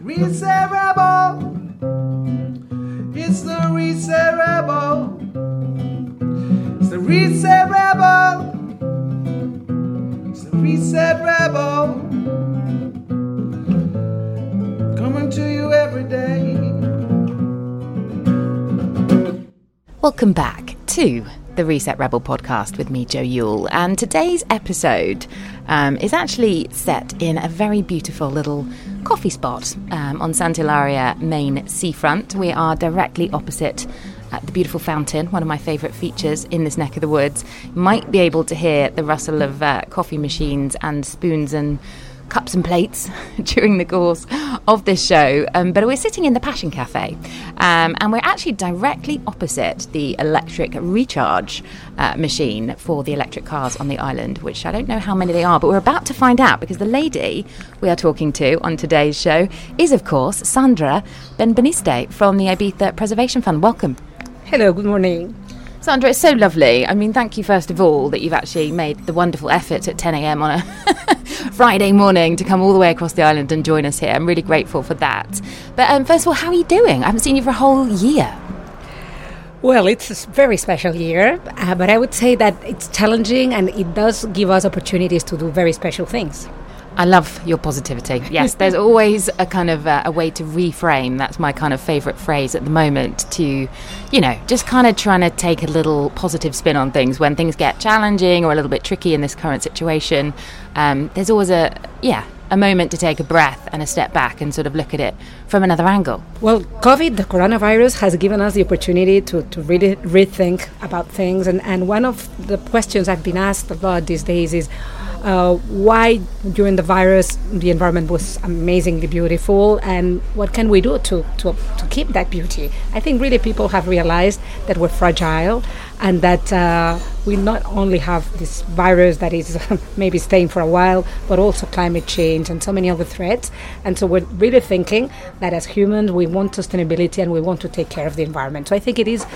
Reset Rebel. It's the Reset Rebel. It's the Reset Rebel. It's the Reset Rebel. Coming to you every day. Welcome back to the Reset Rebel podcast with me, Joe Yule. And today's episode um, is actually set in a very beautiful little coffee spot um, on Santa Eulalia main seafront. We are directly opposite uh, the beautiful fountain, one of my favourite features in this neck of the woods. You might be able to hear the rustle of uh, coffee machines and spoons and cups and plates during the course of this show. Um, but we're sitting in the Passion Cafe, um, and we're actually directly opposite the electric recharge uh, machine for the electric cars on the island, which I don't know how many they are, but we're about to find out because the lady we are talking to on today's show is, of course, Sandra Benbeniste from the Ibiza Preservation Fund. Welcome. Hello, good morning. Sandra, it's so lovely. I mean, thank you first of all that you've actually made the wonderful effort at 10 a.m. on a Friday morning to come all the way across the island and join us here. I'm really grateful for that. But um, first of all, how are you doing? I haven't seen you for a whole year. Well, it's a very special year, uh, but I would say that it's challenging and it does give us opportunities to do very special things. I love your positivity. Yes, there's always a kind of uh, a way to reframe. That's my kind of favourite phrase at the moment. To, you know, just kind of trying to take a little positive spin on things when things get challenging or a little bit tricky in this current situation. Um, there's always a yeah a moment to take a breath and a step back and sort of look at it from another angle. Well, COVID, the coronavirus, has given us the opportunity to, to really rethink about things. And, and one of the questions I've been asked a lot these days is uh, why during the virus the environment was amazingly beautiful and what can we do to, to, to keep that beauty? I think really people have realized that we're fragile and that uh, we not only have this virus that is maybe staying for a while, but also climate change and so many other threats. And so we're really thinking that as humans, we want sustainability and we want to take care of the environment. So I think it is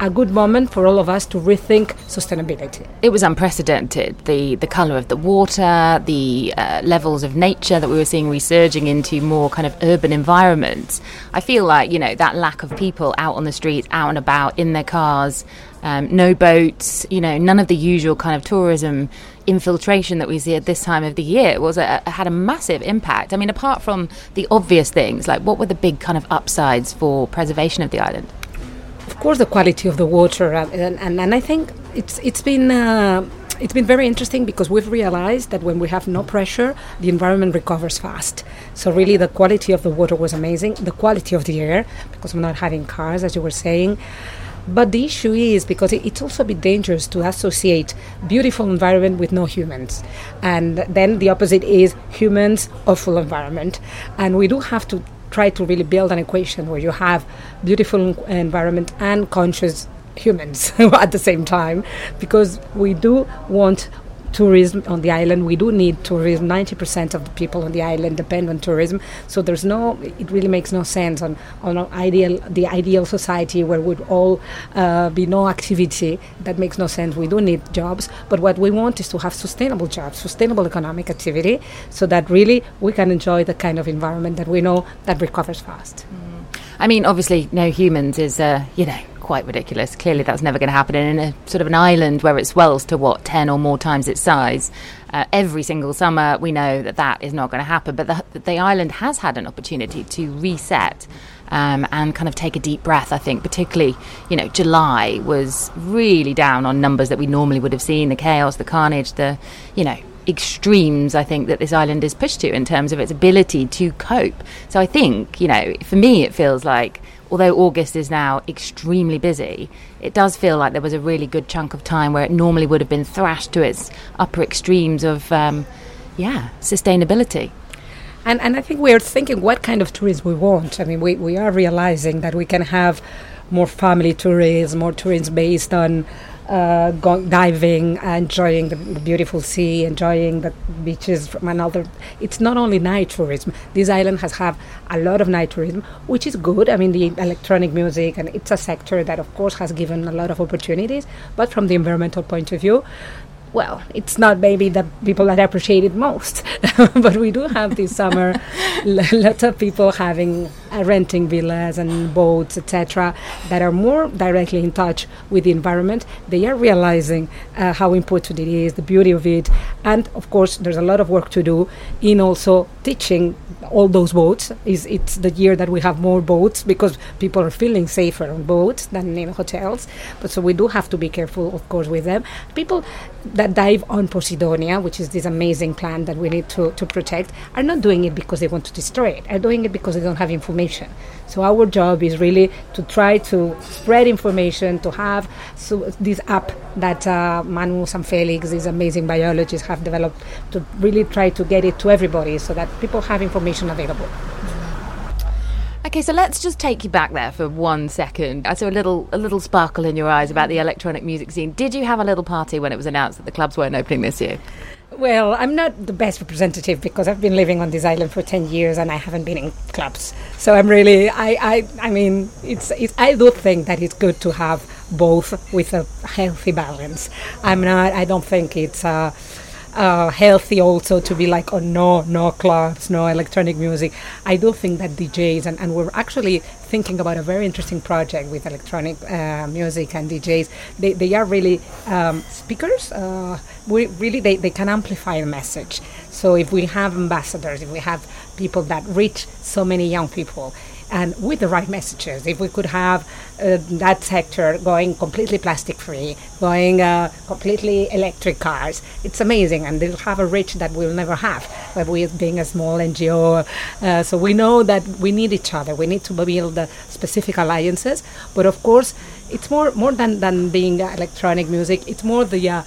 a good moment for all of us to rethink sustainability. It was unprecedented. The the colour of the water, the uh, levels of nature that we were seeing resurging into more kind of urban environments. I feel like you know that lack of people out on the streets, out and about in their cars. Um, no boats, you know, none of the usual kind of tourism infiltration that we see at this time of the year was a, had a massive impact. I mean, apart from the obvious things, like what were the big kind of upsides for preservation of the island? Of course, the quality of the water, uh, and, and, and I think it's it's been. Uh, it's been very interesting because we've realized that when we have no pressure, the environment recovers fast. So really, the quality of the water was amazing. The quality of the air, because we're not having cars, as you were saying. But the issue is because it's also a bit dangerous to associate beautiful environment with no humans, and then the opposite is humans awful environment, and we do have to try to really build an equation where you have beautiful environment and conscious humans at the same time because we do want tourism on the island. We do need tourism. 90% of the people on the island depend on tourism. So there's no, it really makes no sense on, on ideal, the ideal society where would all uh, be no activity. That makes no sense. We do need jobs. But what we want is to have sustainable jobs, sustainable economic activity, so that really we can enjoy the kind of environment that we know that recovers fast. Mm. I mean, obviously, no humans is, uh, you know, quite ridiculous. Clearly, that's never going to happen. And in a sort of an island where it swells to what ten or more times its size, uh, every single summer, we know that that is not going to happen. But the, the island has had an opportunity to reset. Um, and kind of take a deep breath. I think, particularly, you know, July was really down on numbers that we normally would have seen the chaos, the carnage, the, you know, extremes I think that this island is pushed to in terms of its ability to cope. So I think, you know, for me, it feels like although August is now extremely busy, it does feel like there was a really good chunk of time where it normally would have been thrashed to its upper extremes of, um, yeah, sustainability. And, and I think we are thinking what kind of tourism we want. I mean, we, we are realizing that we can have more family tourism, more tourism based on uh, diving, enjoying the, the, beautiful sea, enjoying the beaches from another. It's not only night tourism. This island has have a lot of night tourism, which is good. I mean, the electronic music, and it's a sector that, of course, has given a lot of opportunities. But from the environmental point of view, well, it's not maybe the people that appreciate it most, but we do have this summer lots of people having uh, renting villas and boats, etc., that are more directly in touch with the environment. They are realizing uh, how important it is, the beauty of it, and of course, there's a lot of work to do in also teaching all those boats. Is it's the year that we have more boats because people are feeling safer on boats than in hotels. But so we do have to be careful, of course, with them. People that dive on Posidonia, which is this amazing plant that we need to, to protect, are not doing it because they want to destroy it. Are doing it because they don't have information. So our job is really to try to spread information, to have so this app that uh, Manu and Felix, these amazing biologists, have developed to really try to get it to everybody so that people have information available. Okay, so let's just take you back there for one second. I saw a little a little sparkle in your eyes about the electronic music scene. Did you have a little party when it was announced that the clubs weren't opening this year? Well, I'm not the best representative because I've been living on this island for 10 years and I haven't been in clubs. So I'm really, I, I, I mean, it's, it's, I do think that it's good to have both with a healthy balance. I'm not, I don't think it's, uh, uh, healthy also to be like, oh no, no clubs, no electronic music. I do think that DJs, and, and we're actually thinking about a very interesting project with electronic uh, music and DJs. They, they are really um, speakers. Uh, we really they, they can amplify a message. So if we have ambassadors, if we have people that reach so many young people, and with the right messages. If we could have uh, that sector going completely plastic free, going uh, completely electric cars, it's amazing, and they'll have a reach that we'll never have. But we, being a small NGO, uh, so we know that we need each other. We need to build specific alliances. But of course, it's more more than than being electronic music. It's more the uh,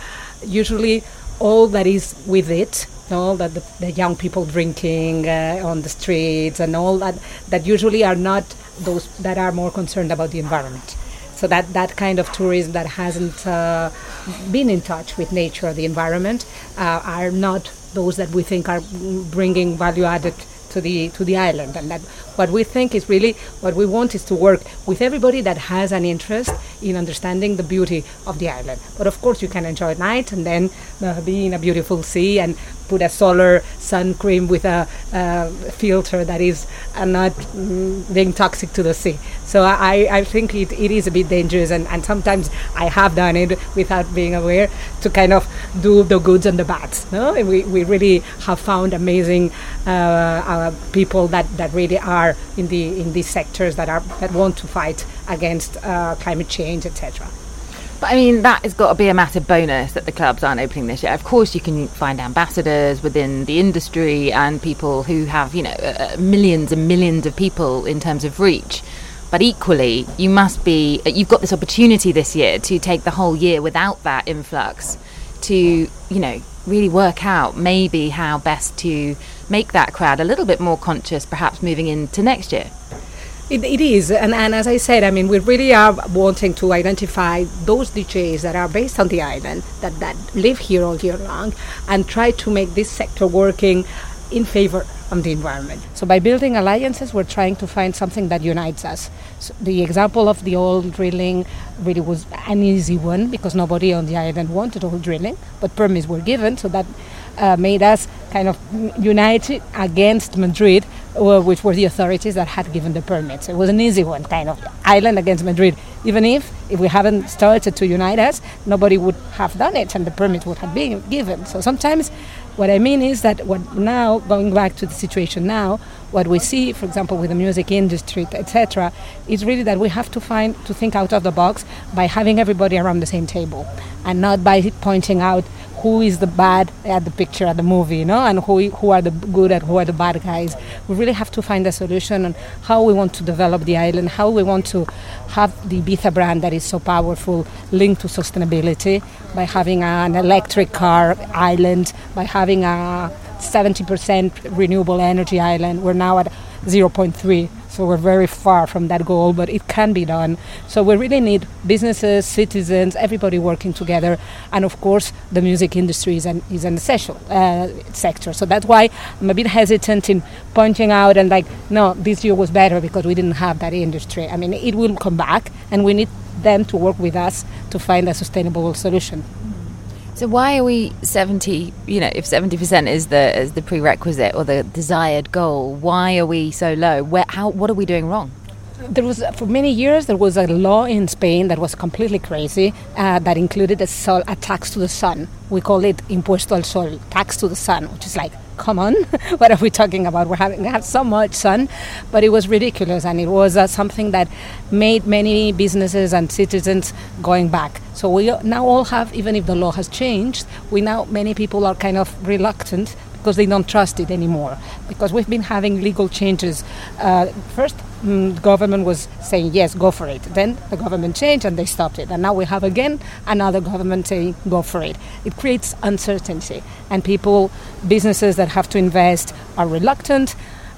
usually all that is with it all that the, the, young people drinking uh, on the streets and all that that usually are not those that are more concerned about the environment. So that that kind of tourism that hasn't uh, been in touch with nature or the environment uh, are not those that we think are bringing value added to the to the island. And that what we think is really what we want is to work with everybody that has an interest in understanding the beauty of the island. But of course you can enjoy night and then uh, be in a beautiful sea and put a solar sun cream with a filter that is uh, not mm, being toxic to the sea. So I, I think it, it is a bit dangerous, and, and sometimes I have done it without being aware to kind of do the goods and the bads. No? And we, we really have found amazing uh, uh, people that, that really are in the in these sectors that are that want to fight against uh, climate change, etc. But I mean, that has got to be a massive bonus that the clubs aren't opening this year. Of course, you can find ambassadors within the industry and people who have, you know, uh, millions and millions of people in terms of reach. But equally, you must be, uh, you've got this opportunity this year to take the whole year without that influx to, you know, really work out maybe how best to make that crowd a little bit more conscious, perhaps moving into next year. It, it is, and, and as I said, I mean, we really are wanting to identify those DJs that are based on the island, that, that live here all year long, and try to make this sector working in favor of the environment. So by building alliances, we're trying to find something that unites us. So the example of the oil drilling really was an easy one because nobody on the island wanted oil drilling, but permits were given, so that uh, made us kind of united against Madrid which were the authorities that had given the permits. It was an easy one, kind of island against Madrid. Even if, if we haven't started to unite us, nobody would have done it, and the permit would have been given. So sometimes, what I mean is that what now, going back to the situation now, what we see, for example, with the music industry, etc., is really that we have to find to think out of the box by having everybody around the same table, and not by pointing out who is the bad at the picture at the movie, you know, and who who are the good and who are the bad guys. We really have to find a solution on how we want to develop the island, how we want to have the Ibiza brand that is so powerful linked to sustainability by having an electric car island, by having a 70% renewable energy island. We're now at 0.3 so we're very far from that goal, but it can be done. So we really need businesses, citizens, everybody working together, and of course the music industry is an is an essential uh, sector. So that's why I'm a bit hesitant in pointing out and like, no, this year was better because we didn't have that industry. I mean, it will come back, and we need them to work with us to find a sustainable solution. So why are we seventy? You know, if seventy percent is the is the prerequisite or the desired goal, why are we so low? Where, how, what are we doing wrong? there was for many years there was a law in Spain that was completely crazy uh, that included a, sol, a tax to the sun. We call it impuesto al sol, tax to the sun, which is like, come on, what are we talking about? We're having we so much sun, but it was ridiculous, and it was uh, something that made many businesses and citizens going back. So we now all have, even if the law has changed, we now many people are kind of reluctant because they don't trust it anymore. Because we've been having legal changes. Uh, first, mm, government was saying yes, go for it. Then the government changed and they stopped it. And now we have again another government saying go for it. It creates uncertainty, and people, businesses that have to invest, are reluctant.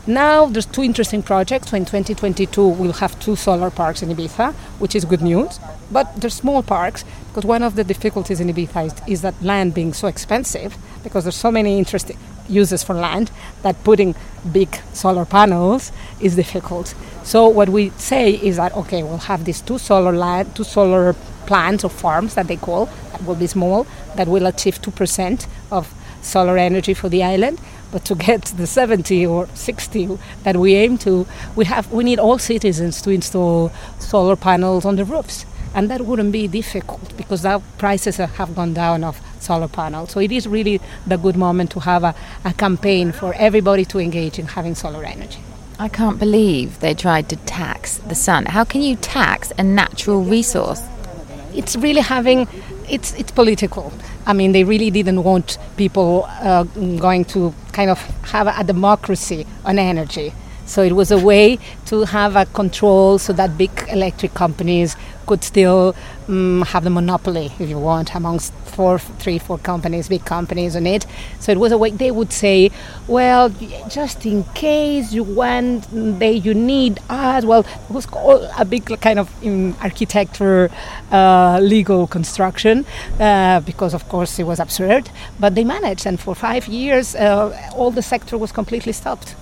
Now there's two interesting projects. So in 2022 we'll have two solar parks in Ibiza, which is good news. But they're small parks because one of the difficulties in Ibiza is, is that land being so expensive because there's so many interesting uses for land that putting big solar panels is difficult. So what we say is that okay, we'll have these two solar land, two solar plants or farms that they call that will be small that will achieve two percent of solar energy for the island. But to get the 70 or 60 that we aim to, we have we need all citizens to install solar panels on the roofs and that wouldn't be difficult because now prices have gone down of solar panels. So it is really the good moment to have a, a campaign for everybody to engage in having solar energy. I can't believe they tried to tax the sun. How can you tax a natural resource? It's really having it's it's political. I mean, they really didn't want people uh, going to kind of have a democracy on energy. So it was a way to have a control so that big electric companies could still um, have the monopoly, if you want, amongst four, three, four companies, big companies on it. So it was a way they would say, well, just in case you want, they you need us. Well, it was a big kind of um, architecture, uh, legal construction, uh, because of course it was absurd. But they managed, and for five years, uh, all the sector was completely stopped.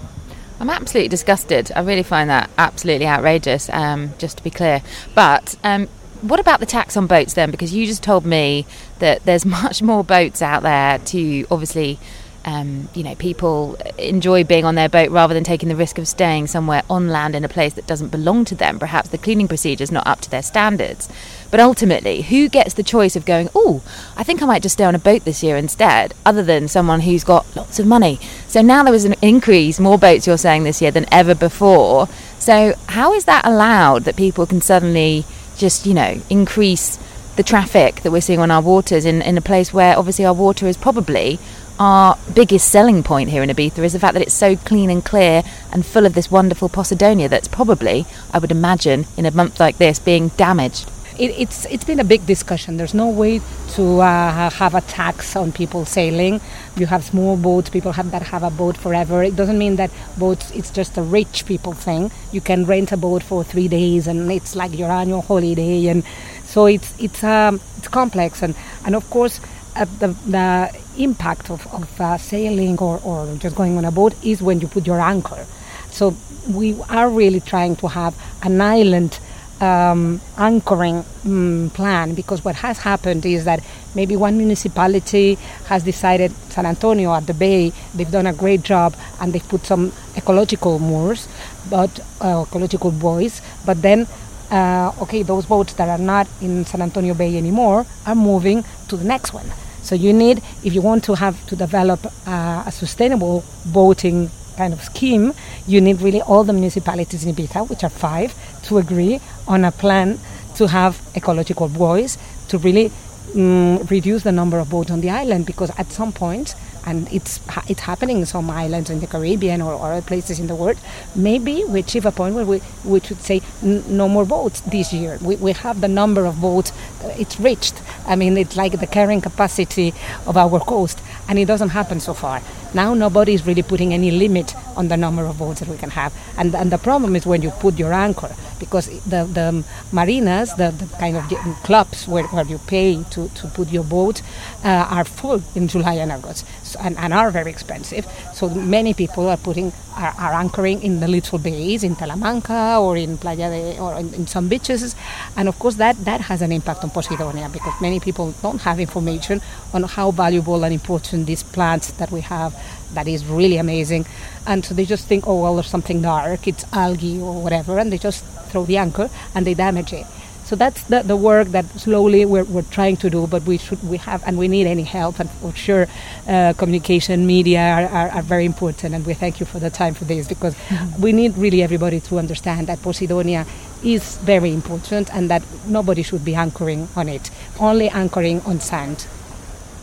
I'm absolutely disgusted. I really find that absolutely outrageous, um, just to be clear. But um, what about the tax on boats then? Because you just told me that there's much more boats out there to obviously. Um, you know, people enjoy being on their boat rather than taking the risk of staying somewhere on land in a place that doesn't belong to them. Perhaps the cleaning procedure is not up to their standards. But ultimately, who gets the choice of going, oh, I think I might just stay on a boat this year instead, other than someone who's got lots of money? So now there was an increase, more boats you're saying this year than ever before. So, how is that allowed that people can suddenly just, you know, increase the traffic that we're seeing on our waters in, in a place where obviously our water is probably our biggest selling point here in Ibiza is the fact that it's so clean and clear and full of this wonderful Posidonia that's probably, I would imagine, in a month like this, being damaged it, it's it's been a big discussion. There's no way to uh, have a tax on people sailing. You have small boats, people have that have a boat forever. It doesn't mean that boats. It's just a rich people thing. You can rent a boat for three days, and it's like your annual holiday. And so it's it's um, it's complex, and and of course. Uh, the, the impact of, of uh, sailing or, or just going on a boat is when you put your anchor. So we are really trying to have an island um, anchoring um, plan because what has happened is that maybe one municipality has decided San Antonio at the bay they've done a great job and they've put some ecological moors but uh, ecological buoys but then uh, okay those boats that are not in San Antonio Bay anymore are moving to the next one. So you need if you want to have to develop uh, a sustainable boating kind of scheme, you need really all the municipalities in Ibiza, which are five, to agree on a plan to have ecological buoys to really um, reduce the number of boats on the island because at some point and it's it's happening in some islands in the Caribbean or, or other places in the world. Maybe we achieve a point where we, we should say no more boats this year. We, we have the number of boats, uh, it's reached. I mean, it's like the carrying capacity of our coast, and it doesn't happen so far. Now nobody is really putting any limit on the number of boats that we can have. And, and the problem is when you put your anchor, because the, the marinas, the, the kind of clubs where, where you pay to, to put your boat, uh, are full in July and August so, and, and are very expensive. So many people are putting are, are, anchoring in the little bays in Talamanca or in Playa de, or in, in, some beaches, and of course that that has an impact on Posidonia because many people don't have information on how valuable and important these plants that we have that is really amazing, and so they just think, oh well, there's something dark, it's algae or whatever, and they just throw the anchor and they damage it. So that's the, the work that slowly we're, we're trying to do, but we should we have and we need any help. And for sure, uh, communication, media are, are, are, very important. And we thank you for the time for this because mm-hmm. we need really everybody to understand that Posidonia is very important and that nobody should be anchoring on it, only anchoring on sand.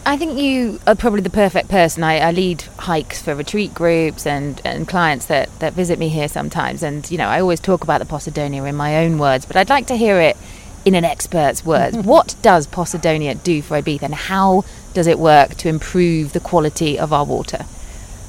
I think you are probably the perfect person. I, I, lead hikes for retreat groups and, and clients that, that visit me here sometimes. And, you know, I always talk about the Posidonia in my own words, but I'd like to hear it in an expert's words, what does Posidonia do for Ibiza and how does it work to improve the quality of our water?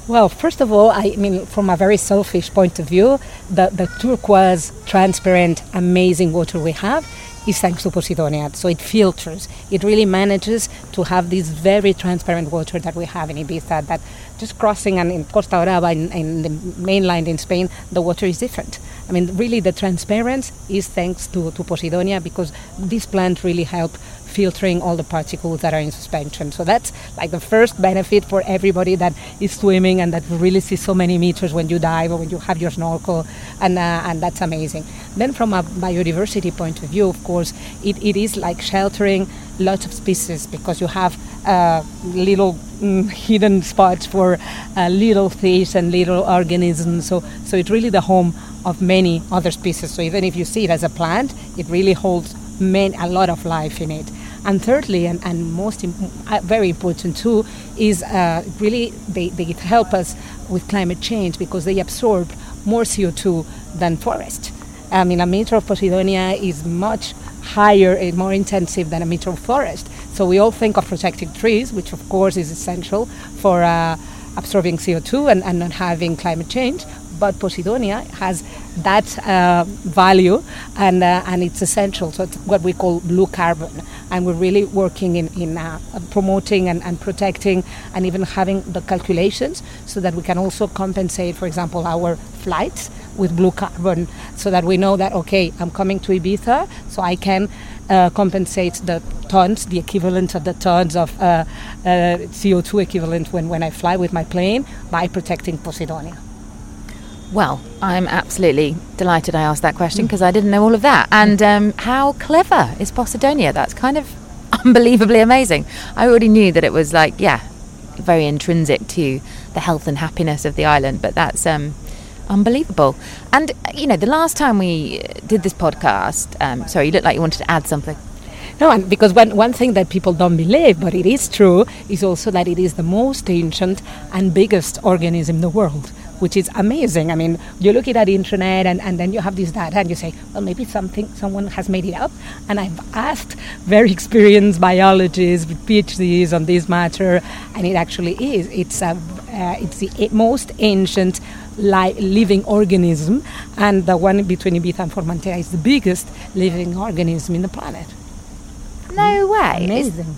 Well, first of all, I mean, from a very selfish point of view, the, the turquoise, transparent, amazing water we have is thanks to Posidonia. So it filters. It really manages to have this very transparent water that we have in Ibiza. That just crossing and in Costa Brava, in, in the mainland in Spain, the water is different. I mean, really, the transparency is thanks to, to Posidonia because this plant really help filtering all the particles that are in suspension. So that's like the first benefit for everybody that is swimming and that really sees so many meters when you dive or when you have your snorkel, and uh, and that's amazing. Then from a biodiversity point of view, of course, it, it is like sheltering lots of species because you have uh, little mm, hidden spots for uh, little fish and little organisms. So so it's really the home of many other species. So even if you see it as a plant, it really holds many, a lot of life in it. And thirdly, and, and most imp- uh, very important too, is uh, really they, they help us with climate change because they absorb more CO2 than forest. I mean, a meter of Posidonia is much higher and more intensive than a meter of forest. So we all think of protecting trees, which of course is essential for uh, absorbing CO2 and, and not having climate change but Posidonia has that uh, value and, uh, and it's essential. So it's what we call blue carbon. And we're really working in, in uh, promoting and, and protecting and even having the calculations so that we can also compensate, for example, our flights with blue carbon so that we know that, okay, I'm coming to Ibiza, so I can uh, compensate the tons, the equivalent of the tons of uh, uh, CO2 equivalent when, when I fly with my plane by protecting Posidonia. Well, I'm absolutely delighted I asked that question because I didn't know all of that. And um, how clever is Posidonia? That's kind of unbelievably amazing. I already knew that it was like, yeah, very intrinsic to the health and happiness of the island, but that's um, unbelievable. And, you know, the last time we did this podcast, um, sorry, you looked like you wanted to add something. No, and because one, one thing that people don't believe, but it is true, is also that it is the most ancient and biggest organism in the world which is amazing. I mean, you look at the internet and, and then you have this data and you say, well, maybe something someone has made it up. And I've asked very experienced biologists with PhDs on this matter, and it actually is. It's a, uh, it's the most ancient li- living organism, and the one between Ibiza and Formentera is the biggest living organism in the planet. No way! Amazing.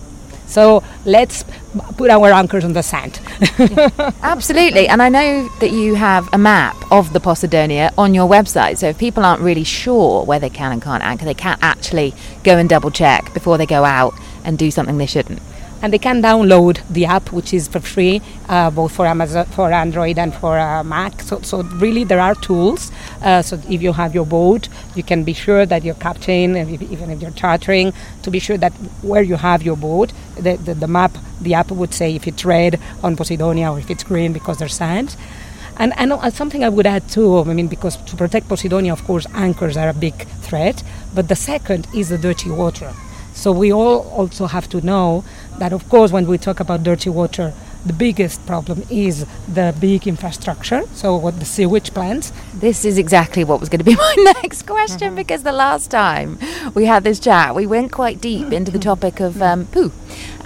So let's put our anchors on the sand. Absolutely. And I know that you have a map of the Posidonia on your website. So if people aren't really sure where they can and can't anchor, they can't actually go and double check before they go out and do something they shouldn't and they can download the app, which is for free, uh, both for Amazon, for Android, and for uh, Mac. So, so really, there are tools. Uh, so if you have your boat, you can be sure that your captain, even if you're chartering, to be sure that where you have your boat, the, the, the map, the app would say if it's red on Posidonia or if it's green because there's sand. And, and uh, something I would add too, I mean, because to protect Posidonia, of course, anchors are a big threat, but the second is the dirty water. So we all also have to know that, of course, when we talk about dirty water, the biggest problem is the big infrastructure, so what the sewage plants. This is exactly what was going to be my next question mm-hmm. because the last time we had this chat, we went quite deep into the topic of um, poo.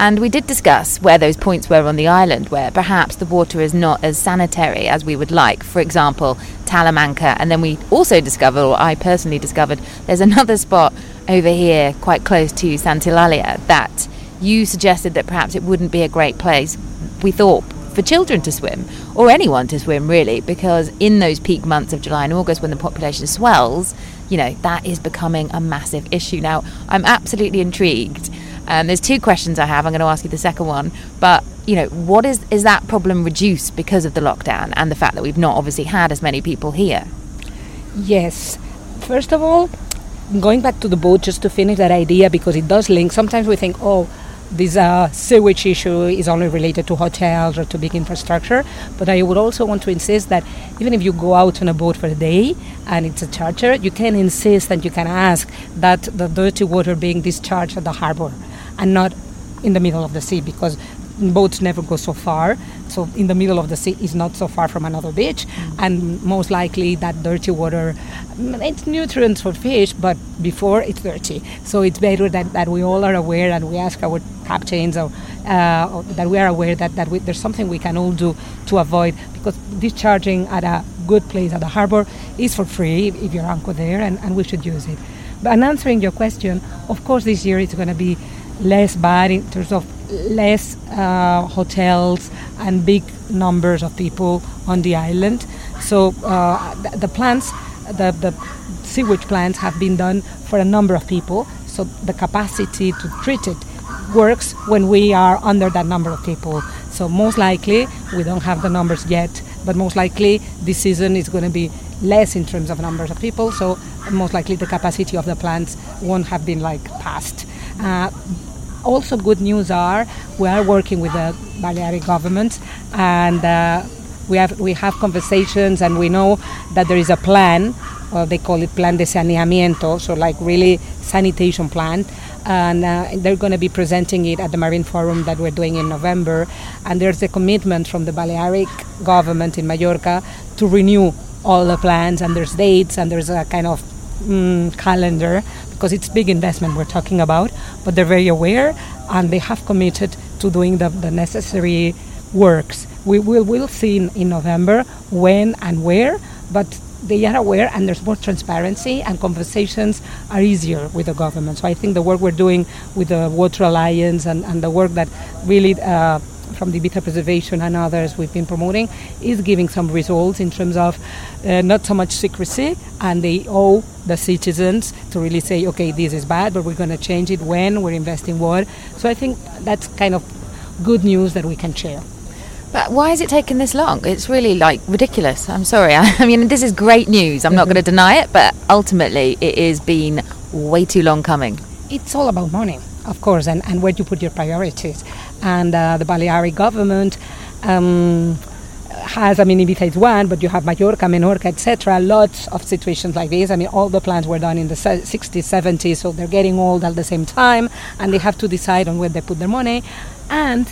And we did discuss where those points were on the island where perhaps the water is not as sanitary as we would like. For example, Talamanca. And then we also discovered, or I personally discovered, there's another spot over here quite close to Sant'Eulalia that you suggested that perhaps it wouldn't be a great place, we thought, for children to swim, or anyone to swim really, because in those peak months of July and August when the population swells, you know, that is becoming a massive issue. Now, I'm absolutely intrigued. Um, there's two questions I have. I'm going to ask you the second one. But, you know, what is, is that problem reduced because of the lockdown and the fact that we've not obviously had as many people here? Yes. First of all, going back to the boat just to finish that idea because it does link. Sometimes we think, oh, this uh, sewage issue is only related to hotels or to big infrastructure. But I would also want to insist that even if you go out on a boat for a day and it's a charter, you can insist and you can ask that the dirty water being discharged at the harbor and not in the middle of the sea because boats never go so far. So in the middle of the sea is not so far from another beach, mm. and most likely that dirty water, mm, it's nutrients for fish, but before it's dirty. So it's better that, that we all are aware and we ask our captains or, uh, or that we are aware that, that we, there's something we can all do to avoid because discharging at a good place at the harbor is for free if you're anchored there, and, and we should use it. But in answering your question, of course, this year it's going to be less bad in terms of less uh, hotels and big numbers of people on the island. So uh, the, plants, the, the sewage plants have been done for a number of people. So the capacity to treat it works when we are under that number of people. So most likely we don't have the numbers yet, but most likely this season is going to be less in terms of numbers of people. So most likely the capacity of the plants won't have been like passed. Uh, also good news are we are working with the Balearic government and uh, we have we have conversations and we know that there is a plan they call it plan de saneamiento so like really sanitation plan and uh, they're going to be presenting it at the marine forum that we're doing in november and there's a commitment from the balearic government in mallorca to renew all the plans and there's dates and there's a kind of mm, calendar because it's big investment we're talking about, but they're very aware and they have committed to doing the, the necessary works. We will we'll see in, in November when and where, but they are aware and there's more transparency and conversations are easier with the government. So I think the work we're doing with the Water Alliance and, and the work that really uh, from the Ibiza Preservation and others we've been promoting is giving some results in terms of uh, not so much secrecy, and they owe the citizens to really say, okay, this is bad, but we're going to change it when we're investing what. So I think that's kind of good news that we can share. But why is it taking this long? It's really like ridiculous. I'm sorry. I mean, this is great news. I'm mm-hmm. not going to deny it, but ultimately, it has been way too long coming. It's all about money of course, and, and where you put your priorities. And uh, the Balearic government um, has, I mean, Ibiza is one, but you have Mallorca, Menorca, etc. Lots of situations like this. I mean, all the plans were done in the 60s, 70s, so they're getting old at the same time, and they have to decide on where they put their money. And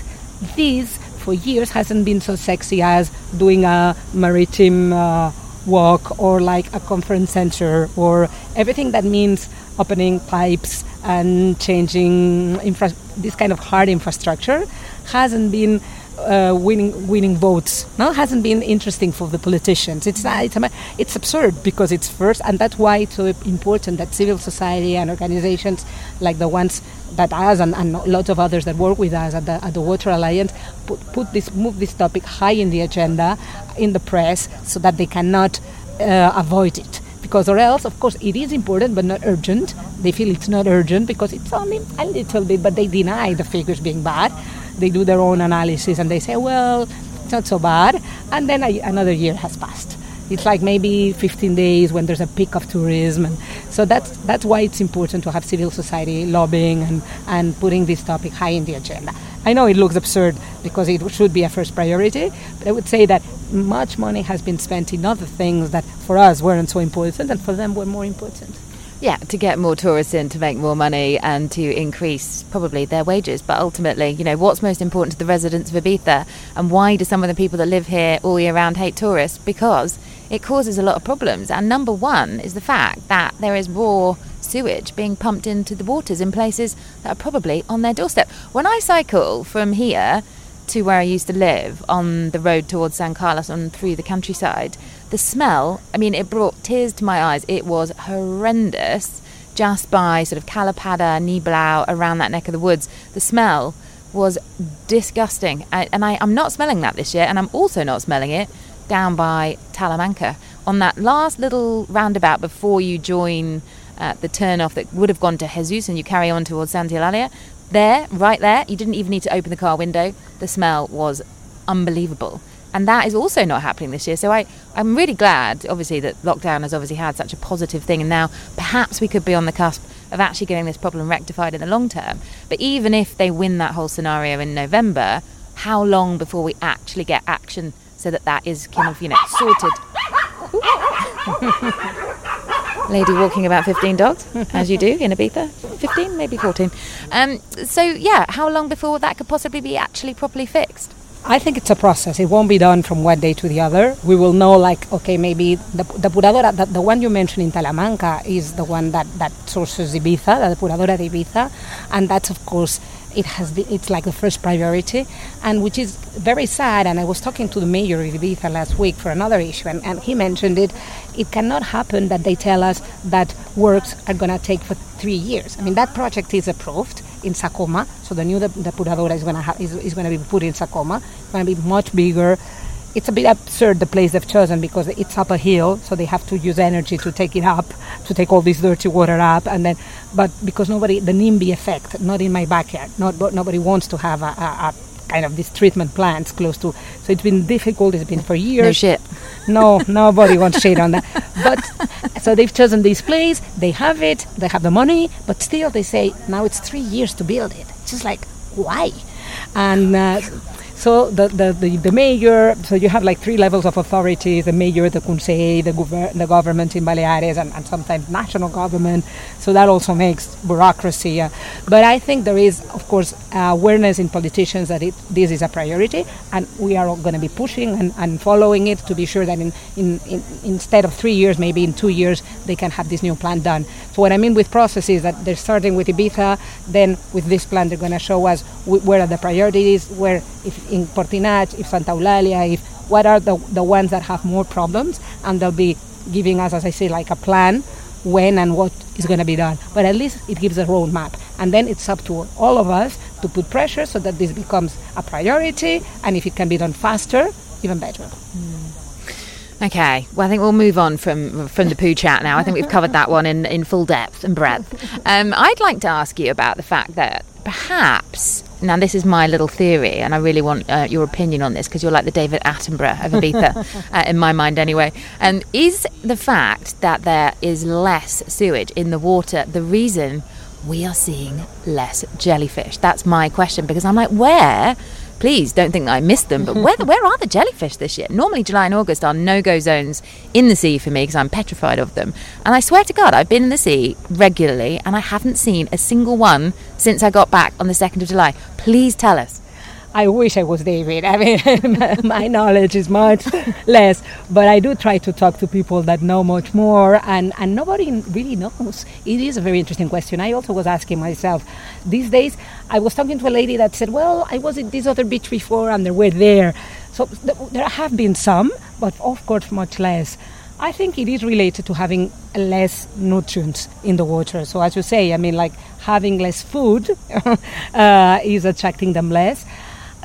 this, for years, hasn't been so sexy as doing a maritime uh, walk or like a conference center or everything that means opening pipes and changing infra- this kind of hard infrastructure hasn't been uh, winning winning votes. No, hasn't been interesting for the politicians. It's it's, it's absurd because it's first, and that's why it's so important that civil society and organizations like the ones that us and, and lots of others that work with us at the, at the Water Alliance put, put this move this topic high in the agenda in the press so that they cannot uh, avoid it because or else of course it is important but not urgent. They feel it's not urgent because it's only a little bit but they deny the figures being bad. They do their own analysis and they say well it's not so bad. And then a, another year has passed. It's like maybe 15 days when there's a peak of tourism and so that's that's why it's important to have civil society lobbying and, and putting this topic high in the agenda i know it looks absurd because it should be a first priority but i would say that much money has been spent in other things that for us weren't so important and for them were more important Yeah, to get more tourists in, to make more money, and to increase probably their wages. But ultimately, you know, what's most important to the residents of Ibiza, and why do some of the people that live here all year round hate tourists? Because it causes a lot of problems. And number one is the fact that there is raw sewage being pumped into the waters in places that are probably on their doorstep. When I cycle from here to where I used to live on the road towards San Carlos and through the countryside, the smell, I mean, it brought tears to my eyes. It was horrendous just by sort of Cala Pada, Niblau, around that neck of the woods. The smell was disgusting. I, and I, I'm not smelling that this year, and I'm also not smelling it down by Talamanca on that last little roundabout before you join uh, the turn off that would have gone to Jesus and you carry on towards Santa. There, right there, you didn't even need to open the car window. The smell was unbelievable. And that is also not happening this year. So I, I'm really glad, obviously, that lockdown has obviously had such a positive thing. And now perhaps we could be on the cusp of actually getting this problem rectified in the long term. But even if they win that whole scenario in November, how long before we actually get action so that that is kind of, you know, sorted? lady walking about 15 dogs, as you do in Ibiza. 15, maybe 14. Um, so, yeah, how long before that could possibly be actually properly fixed? I think it's a process. It won't be done from one day to the other. We will know, like, okay, maybe the, the Depuradora, the, the one you mentioned in Talamanca is the one that, that sources Ibiza, the Puradora de Ibiza, and that's, of course, it has been, it's like the first priority, and which is very sad. And I was talking to the mayor of Ibiza last week for another issue, and, and he mentioned it. It cannot happen that they tell us that works are going to take for three years. I mean, that project is approved in Sa Coma, so the new depuradora is going to ha- is, is going to be put in Sa Coma. It's going to be much bigger it's a bit absurd the place they've chosen because it's up a hill, so they have to use energy to take it up, to take all this dirty water up, and then, but because nobody, the NIMBY effect, not in my backyard, not nobody wants to have a, a, a kind of these treatment plants close to. So it's been difficult. It's been for years. No shit. No, nobody wants shade on that. But so they've chosen this place. They have it. They have the money. But still, they say now it's three years to build it. It's just like why? And uh, so the, the, the, the, mayor, so you have like three levels of authority, the mayor, the consell, the, gover- the government in Baleares, and, and, sometimes national government. So that also makes bureaucracy. Uh, but I think there is, of course, awareness in politicians that it, this is a priority, and we are going to be pushing and, and, following it to be sure that in, in, in, instead of three years, maybe in two years, they can have this new plan done. So what I mean with process is that they're starting with Ibiza, then with this plan they're going to show us where are the priorities, where if in Portinatx, if Santa Eulalia, if what are the, the ones that have more problems, and they'll be giving us, as I say, like a plan when and what is going to be done. But at least it gives a roadmap. And then it's up to all of us to put pressure so that this becomes a priority. And if it can be done faster, even better. Mm. Okay, well, I think we'll move on from from the poo chat now. I think we've covered that one in, in full depth and breadth. Um, I'd like to ask you about the fact that perhaps now this is my little theory, and I really want uh, your opinion on this because you're like the David Attenborough of Ibiza, uh, in my mind anyway. And is the fact that there is less sewage in the water the reason we are seeing less jellyfish? That's my question because I'm like, where please don't think that I missed them. But where, where are the jellyfish this year? Normally, July and August are no go zones in the sea for me because I'm petrified of them. And I swear to God, I've been in the sea regularly and I haven't seen a single one since I got back on the 2nd of July. Please tell us. I wish I was David. I mean, my knowledge is much less, but I do try to talk to people that know much more, and, and nobody really knows. It is a very interesting question. I also was asking myself these days. I was talking to a lady that said, "Well, I was at this other beach before, and there were there." So th- there have been some, but of course much less. I think it is related to having less nutrients in the water. So as you say, I mean, like having less food uh, is attracting them less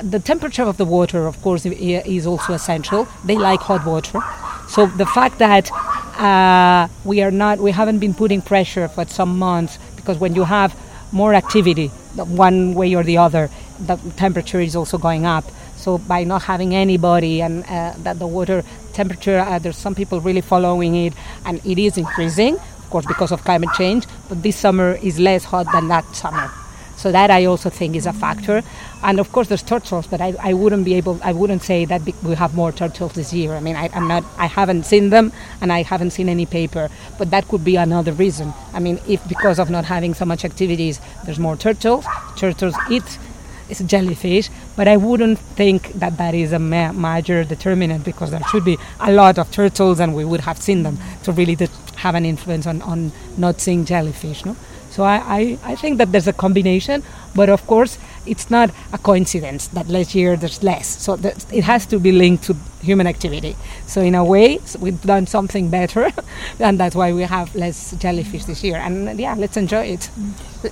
the temperature of the water, of course, is also essential. They like hot water. So the fact that uh, we are not, we haven't been putting pressure for some months because when you have more activity, one way or the other, the temperature is also going up. So by not having anybody and uh, that the water temperature, uh, there's some people really following it, and it is increasing, of course, because of climate change. But this summer is less hot than that summer. So that I also think is a factor. And of course, there's turtles, but I, I wouldn't be able, I wouldn't say that we have more turtles this year. I mean, I, I'm not, I haven't seen them, and I haven't seen any paper. But that could be another reason. I mean, if because of not having so much activities, there's more turtles. Turtles eat it's jellyfish, but I wouldn't think that that is a ma- major determinant because there should be a lot of turtles and we would have seen them to really de- have an influence on, on not seeing jellyfish. No? So I, I, I think that there's a combination, but of course it's not a coincidence that last year there's less. So it has to be linked to human activity. So in a way, we've done something better, and that's why we have less jellyfish this year. And yeah, let's enjoy it.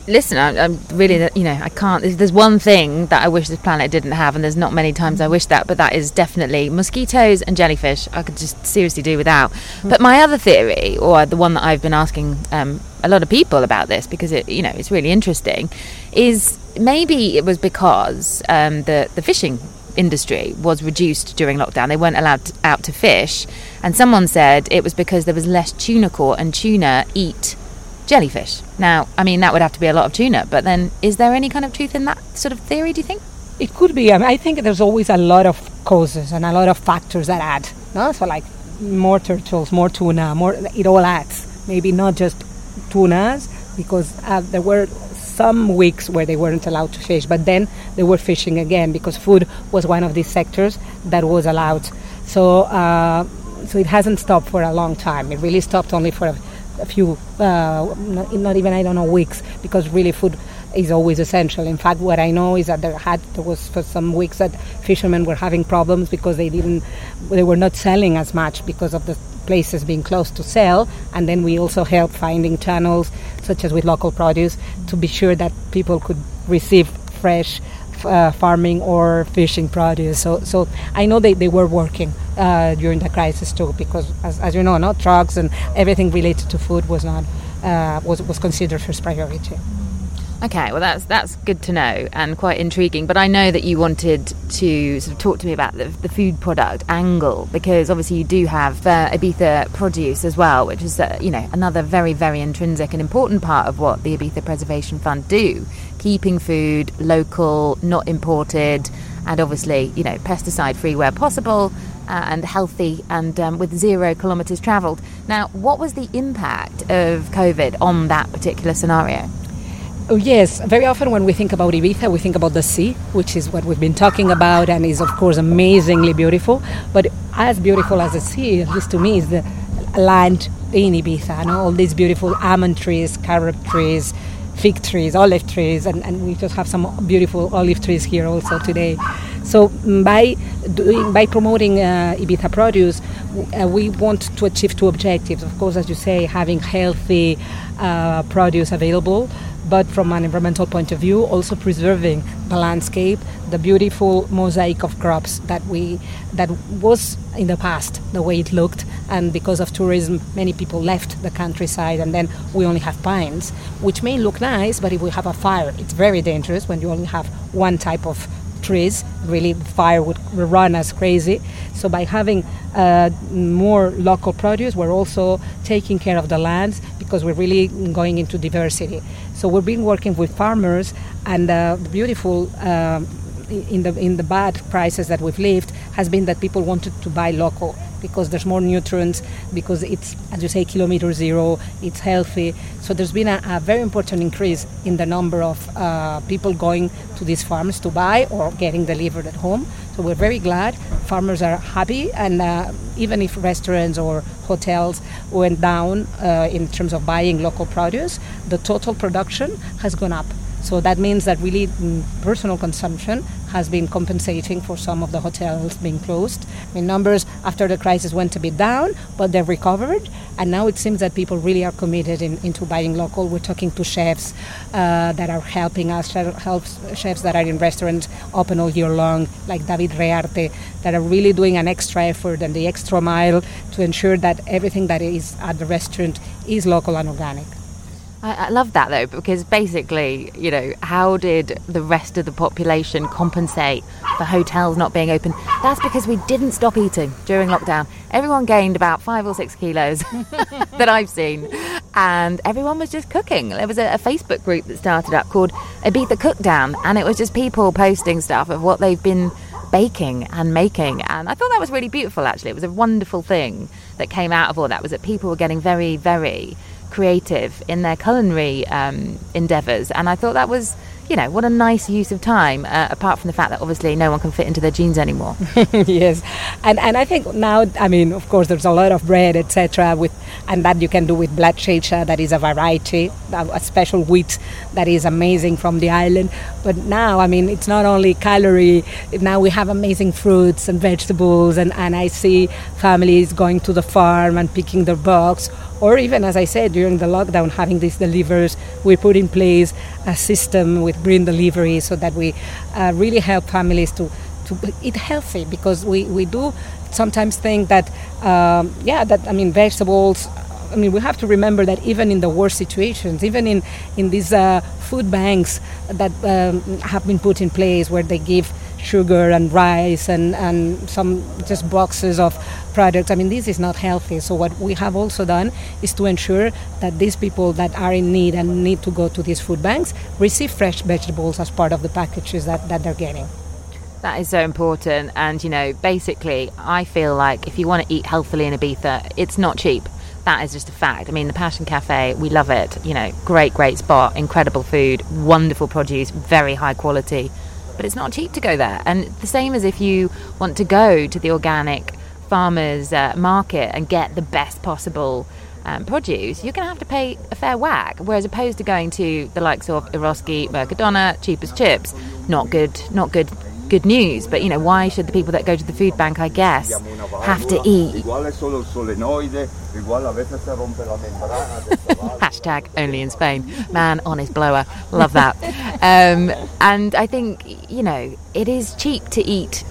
Listen, I, I'm really, you know, I can't. There's, there's one thing that I wish this planet didn't have, and there's not many times I wish that, but that is definitely mosquitoes and jellyfish. I could just seriously do without. But my other theory, or the one that I've been asking um, a lot of people about this because it, you know, it's really interesting, is maybe it was because um, the the fishing industry was reduced during lockdown. They weren't allowed to, out to fish, and someone said it was because there was less tuna caught, and tuna eat jellyfish. Now, I mean, that would have to be a lot of tuna, but then is there any kind of truth in that sort of theory, do you think? It could be. I, mean, I think there's always a lot of causes and a lot of factors that add. No, so like more turtles, more tuna, more. It all adds. Maybe not just tunas, because uh, there were some weeks where they weren't allowed to fish, but then they were fishing again because food was one of these sectors that was allowed. So, uh, so it hasn't stopped for a long time. It really stopped only for a, a few, uh, not, not even I don't know weeks, because really food is always essential. In fact, what I know is that there had there was for some weeks that fishermen were having problems because they didn't they were not selling as much because of the places being closed to sell. And then we also help finding channels, such as with local produce, to be sure that people could receive fresh. Uh, farming or fishing produce. So, so I know they, they were working uh, during the crisis too, because as, as you know, no drugs and everything related to food was not uh, was was considered first priority. Okay, well that's that's good to know and quite intriguing. But I know that you wanted to sort of talk to me about the, the food product angle because obviously you do have uh, Ibiza produce as well, which is uh, you know another very very intrinsic and important part of what the Ibiza Preservation Fund do, keeping food local, not imported, and obviously you know pesticide free where possible. Uh, and healthy and um, with zero kilometres travelled. Now, what was the impact of COVID on that particular scenario? Oh, yes, very often when we think about Ibiza, we think about the sea, which is what we've been talking about and is, of course, amazingly beautiful. But as beautiful as the sea, at least to me, is the land in Ibiza. and all these beautiful almond trees, carob trees, fig trees, olive trees, and, and we just have some beautiful olive trees here also today. So mm, by doing, by promoting uh, Ibiza produce, uh, we want to achieve two objectives. Of course, as you say, having healthy uh, produce available, but from an environmental point of view, also preserving the landscape, the beautiful mosaic of crops that we that was in the past the way it looked, and because of tourism, many people left the countryside, and then we only have pines, which may look nice, but if we have a fire, it's very dangerous when you only have one type of trees. Really, fire would run as crazy. So by having uh, more local produce, we're also taking care of the lands because we're really going into diversity. So we've been working with farmers, and uh, the beautiful. Um, in the in the bad prices that we've lived has been that people wanted to buy local because there's more nutrients because it's as you say kilometer zero it's healthy. So there's been a, a very important increase in the number of uh, people going to these farms to buy or getting delivered at home. So we're very glad farmers are happy and uh, even if restaurants or hotels went down uh, in terms of buying local produce the total production has gone up. So that means that really mm, personal consumption has been compensating for some of the hotels being closed. I mean, numbers after the crisis went a bit down, but they've recovered. And now it seems that people really are committed in, into buying local. We're talking to chefs uh, that are helping us, chefs that are in restaurants open all year long, like David Rearte, that are really doing an extra effort and the extra mile to ensure that everything that is at the restaurant is local and organic. I, I love that though, because basically, you know, how did the rest of the population compensate for hotels not being open? That's because we didn't stop eating during lockdown. Everyone gained about five or six kilos that I've seen. and everyone was just cooking. There was a, a, Facebook group that started up called Ibiza Cookdown, and it was just people posting stuff of what they've been baking and making. And I thought that was really beautiful, actually. It was a wonderful thing that came out of all that, was that people were getting very, very creative in their culinary um, endeavours. And I thought that was you know, what a nice use of time, uh, apart from the fact that obviously no one can fit into their jeans anymore. yes, and and I think now, I mean, of course, there's a lot of bread, etc., with and that you can do with black chicha, that is a variety, a special wheat that is amazing from the island. But now, I mean, it's not only calorie. Now we have amazing fruits and vegetables, and and I see families going to the farm and picking their bugs or even as I said during the lockdown, having these deliveries, we put in place a system with green delivery so that we uh, really help families to to eat healthy because we, we do sometimes think that um, yeah that I mean vegetables I mean, we have to remember that even in the worst situations, even in in these uh, food banks that um, have been put in place, where they give sugar and rice and, and some just boxes of products. I mean, this is not healthy. So, what we have also done is to ensure that these people that are in need and need to go to these food banks receive fresh vegetables as part of the packages that, that they're getting. That is so important. And, you know, basically, I feel like if you want to eat healthily in Ibiza, it's not cheap. That is just a fact. I mean, the Passion Cafe, we love it. You know, great, great spot, incredible food, wonderful produce, very high quality but it's not cheap to go there. And the same as if you want to go to the organic farmers uh, market and get the best possible um, produce, you're going to have to pay a fair whack. Whereas opposed to going to the likes of Eroski, Mercadona, cheap as chips, not good, not good good news. But you know, why should the people that go to the food bank, I guess, have to eat? Hashtag only in Spain. Man on his blower. Love that. Um, and I think, you know, it is cheap to eat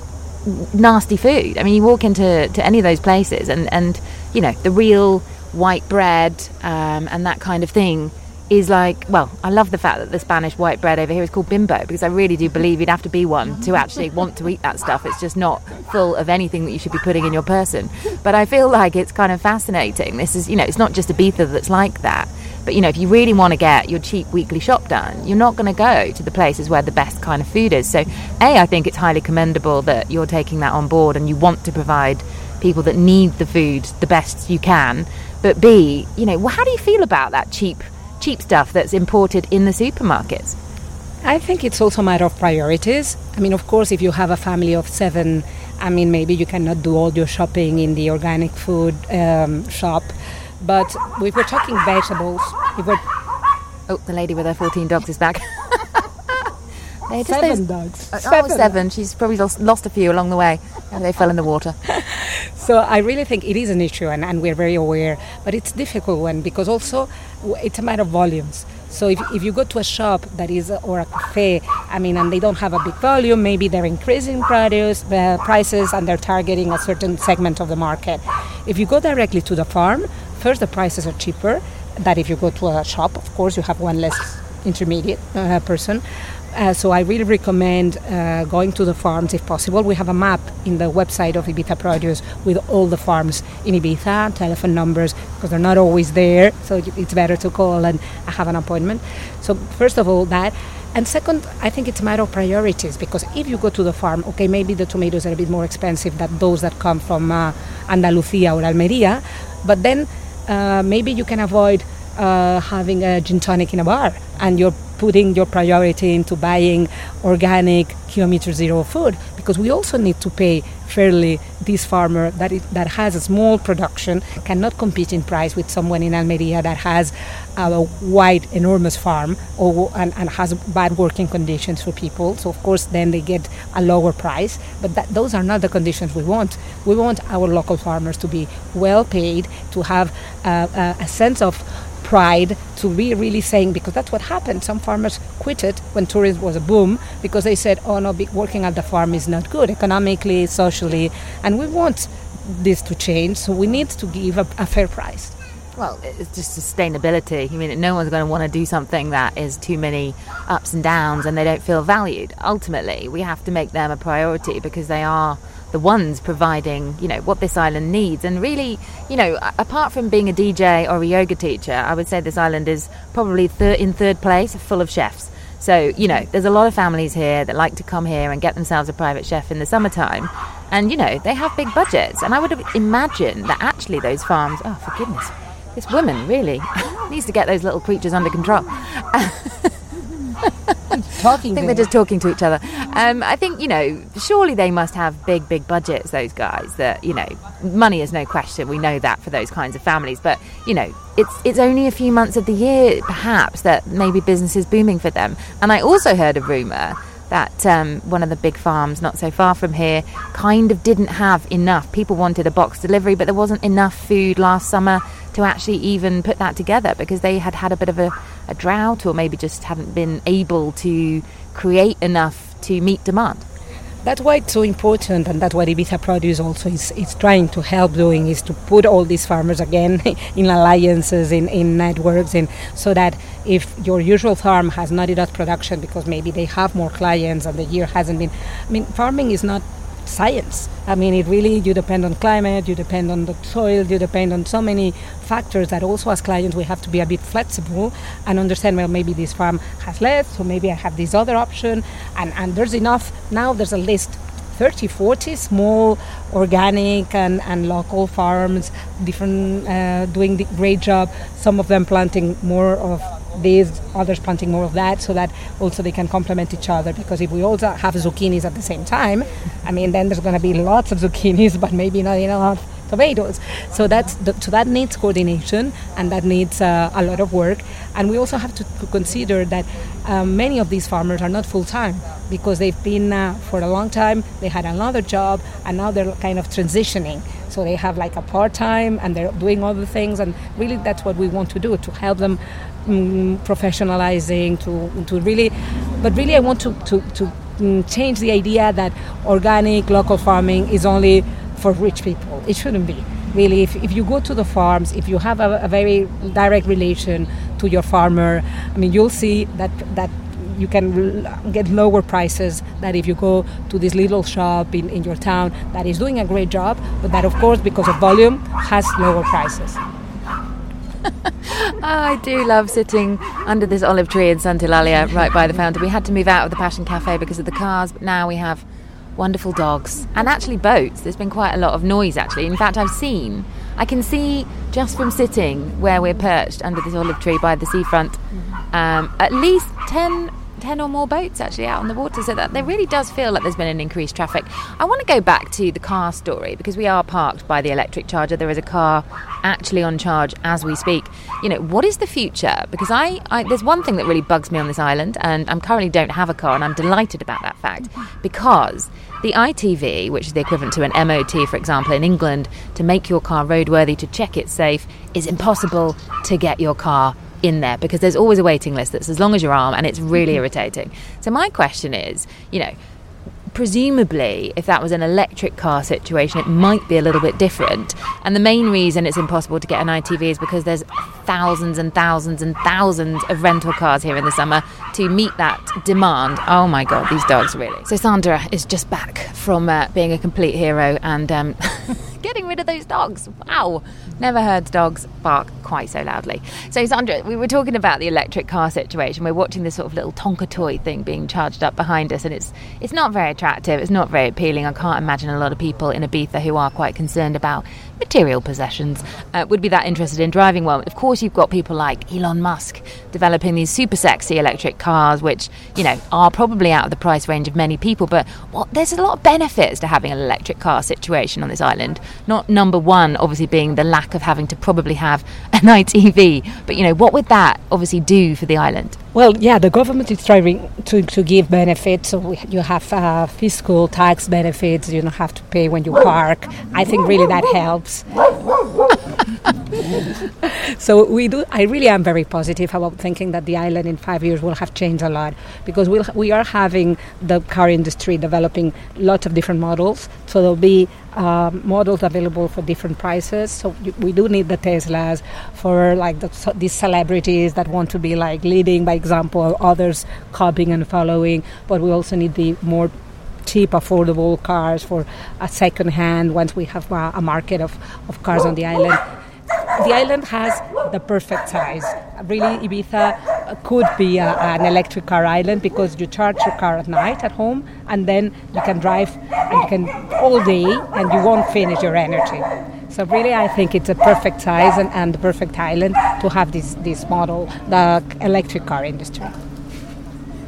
nasty food. I mean, you walk into to any of those places and, and you know, the real white bread um, and that kind of thing is like, well, I love the fact that the Spanish white bread over here is called bimbo because I really do believe you'd have to be one to actually want to eat that stuff. It's just not full of anything that you should be putting in your person. But I feel like it's kind of fascinating. This is, you know, it's not just Ibiza that's like that. But, you know, if you really want to get your cheap weekly shop done, you're not going to go to the places where the best kind of food is. So, A, I think it's highly commendable that you're taking that on board and you want to provide people that need the food the best you can. But B, you know, well, how do you feel about that cheap cheap stuff that's imported in the supermarkets? I think it's also a matter of priorities. I mean, of course, if you have a family of seven, I mean, maybe you cannot do all your shopping in the organic food um, shop. But if we're talking vegetables, if we're oh, the lady with her fourteen dogs is back. They're just seven those, dogs. Uh, seven. Oh, seven. She's probably lost, lost a few along the way. And they fell in the water. so I really think it is an issue, and, and we're very aware. But it's difficult one because also it's a matter of volumes. So if, if you go to a shop that is or a cafe, I mean, and they don't have a big volume, maybe they're increasing produce uh, prices and they're targeting a certain segment of the market. If you go directly to the farm, first the prices are cheaper. That if you go to a shop, of course, you have one less intermediate uh, person. Uh, so I really recommend uh, going to the farms if possible. We have a map in the website of Ibiza Produce with all the farms in Ibiza, telephone numbers, because they're not always there. So it's better to call and have an appointment. So first of all, that. And second, I think it's a matter of priorities because if you go to the farm, okay, maybe the tomatoes are a bit more expensive than those that come from uh, Andalusia or Almeria, but then uh, maybe you can avoid uh, having a gin tonic in a bar and you're putting your priority into buying organic kilometer zero food because we also need to pay fairly this farmer that that has a small production cannot compete in price with someone in Almeria that has a wide enormous farm or and, and has bad working conditions for people. So of course then they get a lower price. But that, those are not the conditions we want. We want our local farmers to be well paid to have a, a sense of pride to be really saying because that's what happened. Some farmers quit it when tourism was a boom because they said, "Oh no, working at the farm is not good economically, socially," and we want this to change. So we need to give a, a fair price. Well, it's just sustainability. I mean, no one's going to want to do something that is too many ups and downs and they don't feel valued. Ultimately, we have to make them a priority because they are the ones providing, you know, what this island needs. And really, you know, apart from being a DJ or a yoga teacher, I would say this island is probably thir- in third place, full of chefs. So, you know, there's a lot of families here that like to come here and get themselves a private chef in the summertime. And, you know, they have big budgets. And I would imagine that actually those farms, oh, for goodness, this woman really needs to get those little creatures under control. talking. I think they're just talking to each other. Um, I think you know, surely they must have big, big budgets. Those guys. That you know, money is no question. We know that for those kinds of families. But you know, it's it's only a few months of the year, perhaps, that maybe business is booming for them. And I also heard a rumor that um, one of the big farms not so far from here kind of didn't have enough. People wanted a box delivery, but there wasn't enough food last summer to actually even put that together because they had had a bit of a, a drought or maybe just hadn't been able to create enough to meet demand. That's why it's so important, and that's what Ibiza Produce also is, is trying to help doing is to put all these farmers again in alliances, in, in networks, in, so that if your usual farm has not enough production because maybe they have more clients and the year hasn't been. I mean, farming is not science. I mean, it really, you depend on climate, you depend on the soil, you depend on so many factors that also as clients we have to be a bit flexible and understand, well, maybe this farm has less, so maybe I have this other option. And, and there's enough, now there's a list 30, 40 small organic and, and local farms, different, uh, doing the great job. Some of them planting more of these, others planting more of that, so that also they can complement each other. Because if we also have zucchinis at the same time, I mean, then there's going to be lots of zucchinis, but maybe not enough tomatoes. So that's the, so that needs coordination and that needs uh, a lot of work. And we also have to, consider that um, many of these farmers are not full time because they've been uh, for a long time. They had another job and now they're kind of transitioning. So they have like a part time and they're doing other things. And really, that's what we want to do to help them um, professionalizing to to really. But really, I want to to, to um, change the idea that organic local farming is only for rich people. It shouldn't be. Really, if, if you go to the farms, if you have a, a very direct relation to your farmer, I mean, you'll see that that you can get lower prices than if you go to this little shop in, in your town that is doing a great job, but that, of course, because of volume, has lower prices. oh, I do love sitting under this olive tree in Santa Eulalia right by the fountain. We had to move out of the Passion Cafe because of the cars, but now we have wonderful dogs, and actually boats. There's been quite a lot of noise actually. In fact, I've seen, I can see just from sitting where we're perched under this olive tree by the seafront, um, at least 10 10 or more boats actually out on the water. So that there really does feel like there's been an increased traffic. I want to go back to the car story because we are parked by the electric charger. There is a car actually on charge as we speak. You know what is the future? Because I, I there's one thing that really bugs me on this island and i currently don't have a car and i'm delighted about that fact. Because the ITV, which is the equivalent to an MOT, for example, in England, to make your car roadworthy, to check it safe, is impossible to get your car in there because there's always a waiting list that's as long as your arm and it's really mm-hmm. irritating. So my question is, you know, presumably if that was an electric car situation it might be a little bit different and the main reason it's impossible to get an ITV is because there's thousands and thousands and thousands of rental cars here in the summer to meet that demand oh my god these dogs really so Sandra is just back from uh, being a complete hero and um, getting rid of those dogs. Wow. Never heard dogs bark quite so loudly. So, Sandra, we were talking about the electric car situation. We're watching this sort of little Tonka toy thing being charged up behind us, and it's it's not very attractive. It's not very appealing. I can't imagine a lot of people in Ibiza who are quite concerned about material possessions uh, would be that interested in driving one. Of course, you've got people like Elon Musk developing these super sexy electric cars, which you know are probably out of the price range of many people. But what, there's a lot of benefits to having an electric car situation on this island. Not number one, obviously, being the lack of having to probably have an ITV. But, you know, what would that obviously do for the island? Well, yeah, the government is trying to, to give benefits. So you have uh, fiscal tax benefits. You don't have to pay when you park. I think really that helps. so we do. I really am very positive about thinking that the island in five years will have changed a lot because we'll, we are having the car industry developing lots of different models. So there'll be um, models available for different prices. So we do need the Teslas for like the, so these celebrities that want to be like leading by example, others copying and following. But we also need the more cheap, affordable cars for a second hand once we have a, a market of, of cars on the island. The island has the perfect size. Really, Ibiza uh, could be a, an electric car island because you charge your car at night at home and then you can drive and you can all day and you won't finish your energy. So really, I think it's a perfect size and, and the perfect island to have this, this model, the electric car industry.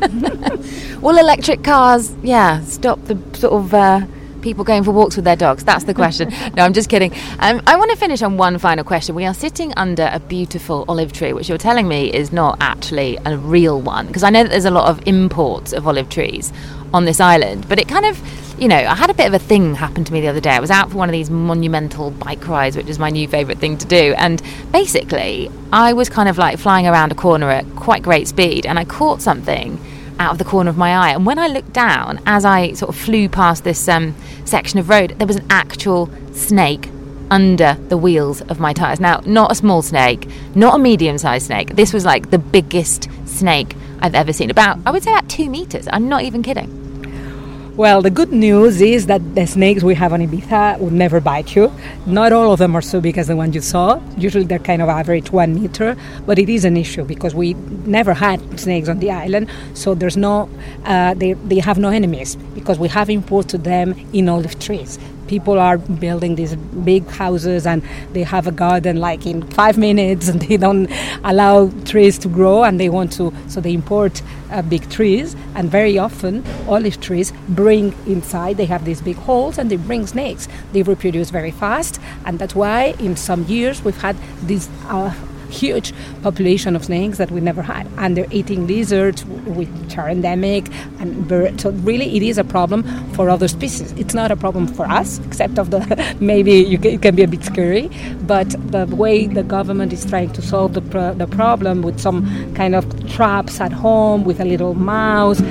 Will electric cars, yeah, stop the sort of uh, people going for walks with their dogs? That's the question. no, I'm just kidding. Um, I want to finish on one final question. We are sitting under a beautiful olive tree, which you're telling me is not actually a real one, because I know that there's a lot of imports of olive trees on this island, but it kind of you know, I had a bit of a thing happen to me the other day. I was out for one of these monumental bike rides, which is my new favourite thing to do. And basically, I was kind of like flying around a corner at quite great speed, and I caught something out of the corner of my eye. And when I looked down, as I sort of flew past this um, section of road, there was an actual snake under the wheels of my tyres. Now, not a small snake, not a medium sized snake. This was like the biggest snake I've ever seen. About, I would say, about two meters. I'm not even kidding. Well, the good news is that the snakes we have on Ibiza would never bite you. Not all of them are so big as the one you saw. Usually they're kind of average one meter, but it is an issue because we never had snakes on the island, so there's no, uh, they, they have no enemies because we have imported them in olive trees people are building these big houses and they have a garden like in five minutes and they don't allow trees to grow and they want to so they import uh, big trees and very often olive trees bring inside they have these big holes and they bring snakes. They reproduce very fast and that's why in some years we've had these uh, huge population of snakes that we never had. And they're eating lizards, which are endemic, and birds. So really, it is a problem for other species. It's not a problem for us, except of the maybe you can, it can be a bit scary. But the way the government is trying to solve the pro- the problem with some kind of traps at home with a little mouse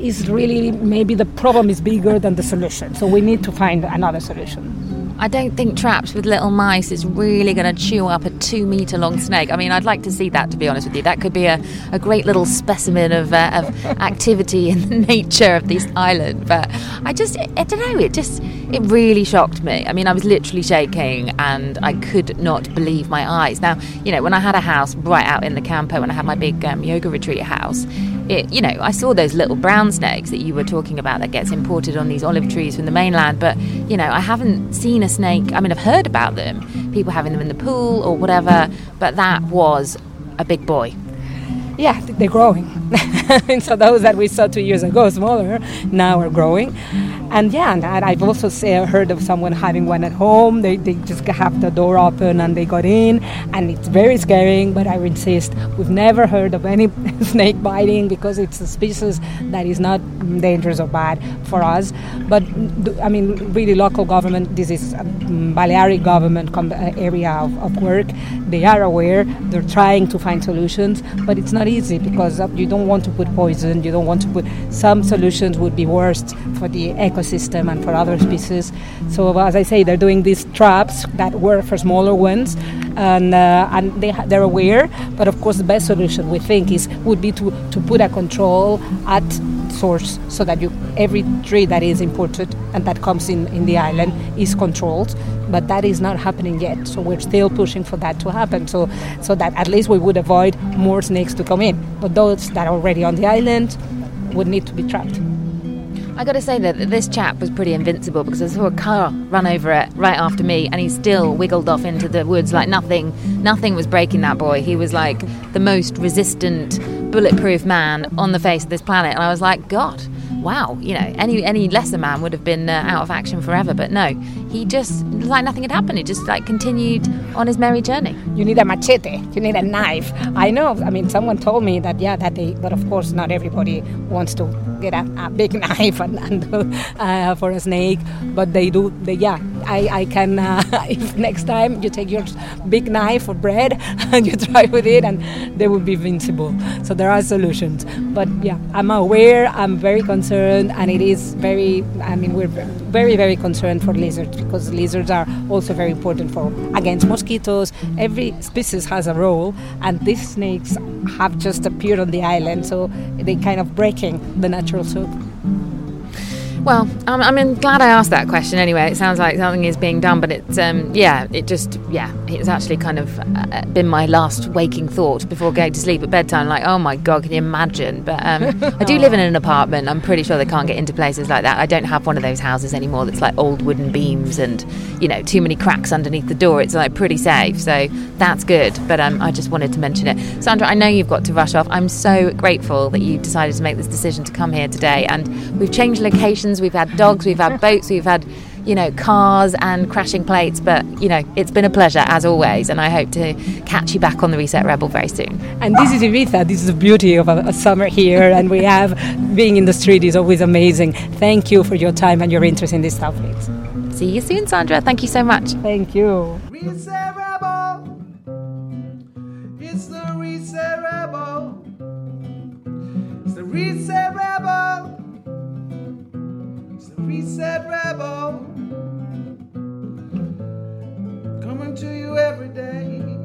is really maybe the problem is bigger than the solution. So we need to find another solution. I don't think traps with little mice is really going to chew up a two metre long snake. I mean, I'd like to see that, to be honest with you. That could be a, a great little specimen of, uh, of activity in the nature of this island. But I just, I don't know, it just, it really shocked me. I mean, I was literally shaking and I could not believe my eyes. Now, you know, when I had a house right out in the campo, when I had my big um, yoga retreat house, it, you know, I saw those little brown snakes that you were talking about that gets imported on these olive trees from the mainland. But, you know, I haven't seen a snake. I mean, I've heard about them, people having them in the pool or whatever, but that was a big boy. Yeah, they're growing. and so those that we saw two years ago, smaller, now are growing. And yeah, and I've also say, heard of someone having one at home. They, they just have the door open and they got in, and it's very scaring. But I insist, we've never heard of any snake biting because it's a species that is not dangerous or bad for us. But I mean, really, local government. This is Balearic government uh, area of, of work. They are aware. They're trying to find solutions, but it's not easy because you don't want to put poison. You don't want to put. Some solutions would be worst for the ecosystem and for other species. So as I say, they're doing these traps that work for smaller ones, and uh, and they they're aware. But of course, the best solution we think is would be to to put a control at source so that you every tree that is imported and that comes in in the island is controlled. But that is not happening yet. So we're still pushing for that to happen. So so that at least we would avoid more snakes to come in. But those that are already on the island would need to be trapped I got to say that this chap was pretty invincible because I saw a car run over it right after me, and he still wiggled off into the woods like nothing. Nothing was breaking that boy. He was like the most resistant, bulletproof man on the face of this planet, and I was like, God, wow, you know, any any lesser man would have been uh, out of action forever, but no, he just like nothing had happened. He just like continued on his merry journey. You need a machete. You need a knife. I know. I mean, someone told me that yeah, that they, but of course, not everybody wants to get a, a big knife and, and uh, for a snake, but they do. They, yeah, I I can. Uh, if next time you take your big knife for bread and you try with it, and they will be invincible. So there are solutions. But yeah, I'm aware. I'm very concerned, and it is very. I mean, we're very very concerned for lizards because lizards are also very important for against mosquitoes. Every species has a role, and these snakes have just appeared on the island, so they kind of breaking the natural circle. Well, I'm, I'm glad I asked that question anyway. It sounds like something is being done, but it's, um, yeah, it just, yeah, it's actually kind of uh, been my last waking thought before going to sleep at bedtime. Like, oh my God, can you imagine? But um, I do live in an apartment. I'm pretty sure they can't get into places like that. I don't have one of those houses anymore that's like old wooden beams and, you know, too many cracks underneath the door. It's like pretty safe. So that's good. But um, I just wanted to mention it. Sandra, I know you've got to rush off. I'm so grateful that you decided to make this decision to come here today. And we've changed locations we've had dogs, we've had boats, we've had, you know, cars and crashing plates. But, you know, it's been a pleasure as always. And I hope to catch you back on the Reset Rebel very soon. And this is Ibiza. This is the beauty of a, a summer here. and we have being in the street is always amazing. Thank you for your time and your interest in these topics. See you soon, Sandra. Thank you so much. Thank you. Reset Rebel. It's the Reset Rebel. It's the Reset Rebel reset rebel coming to you every day.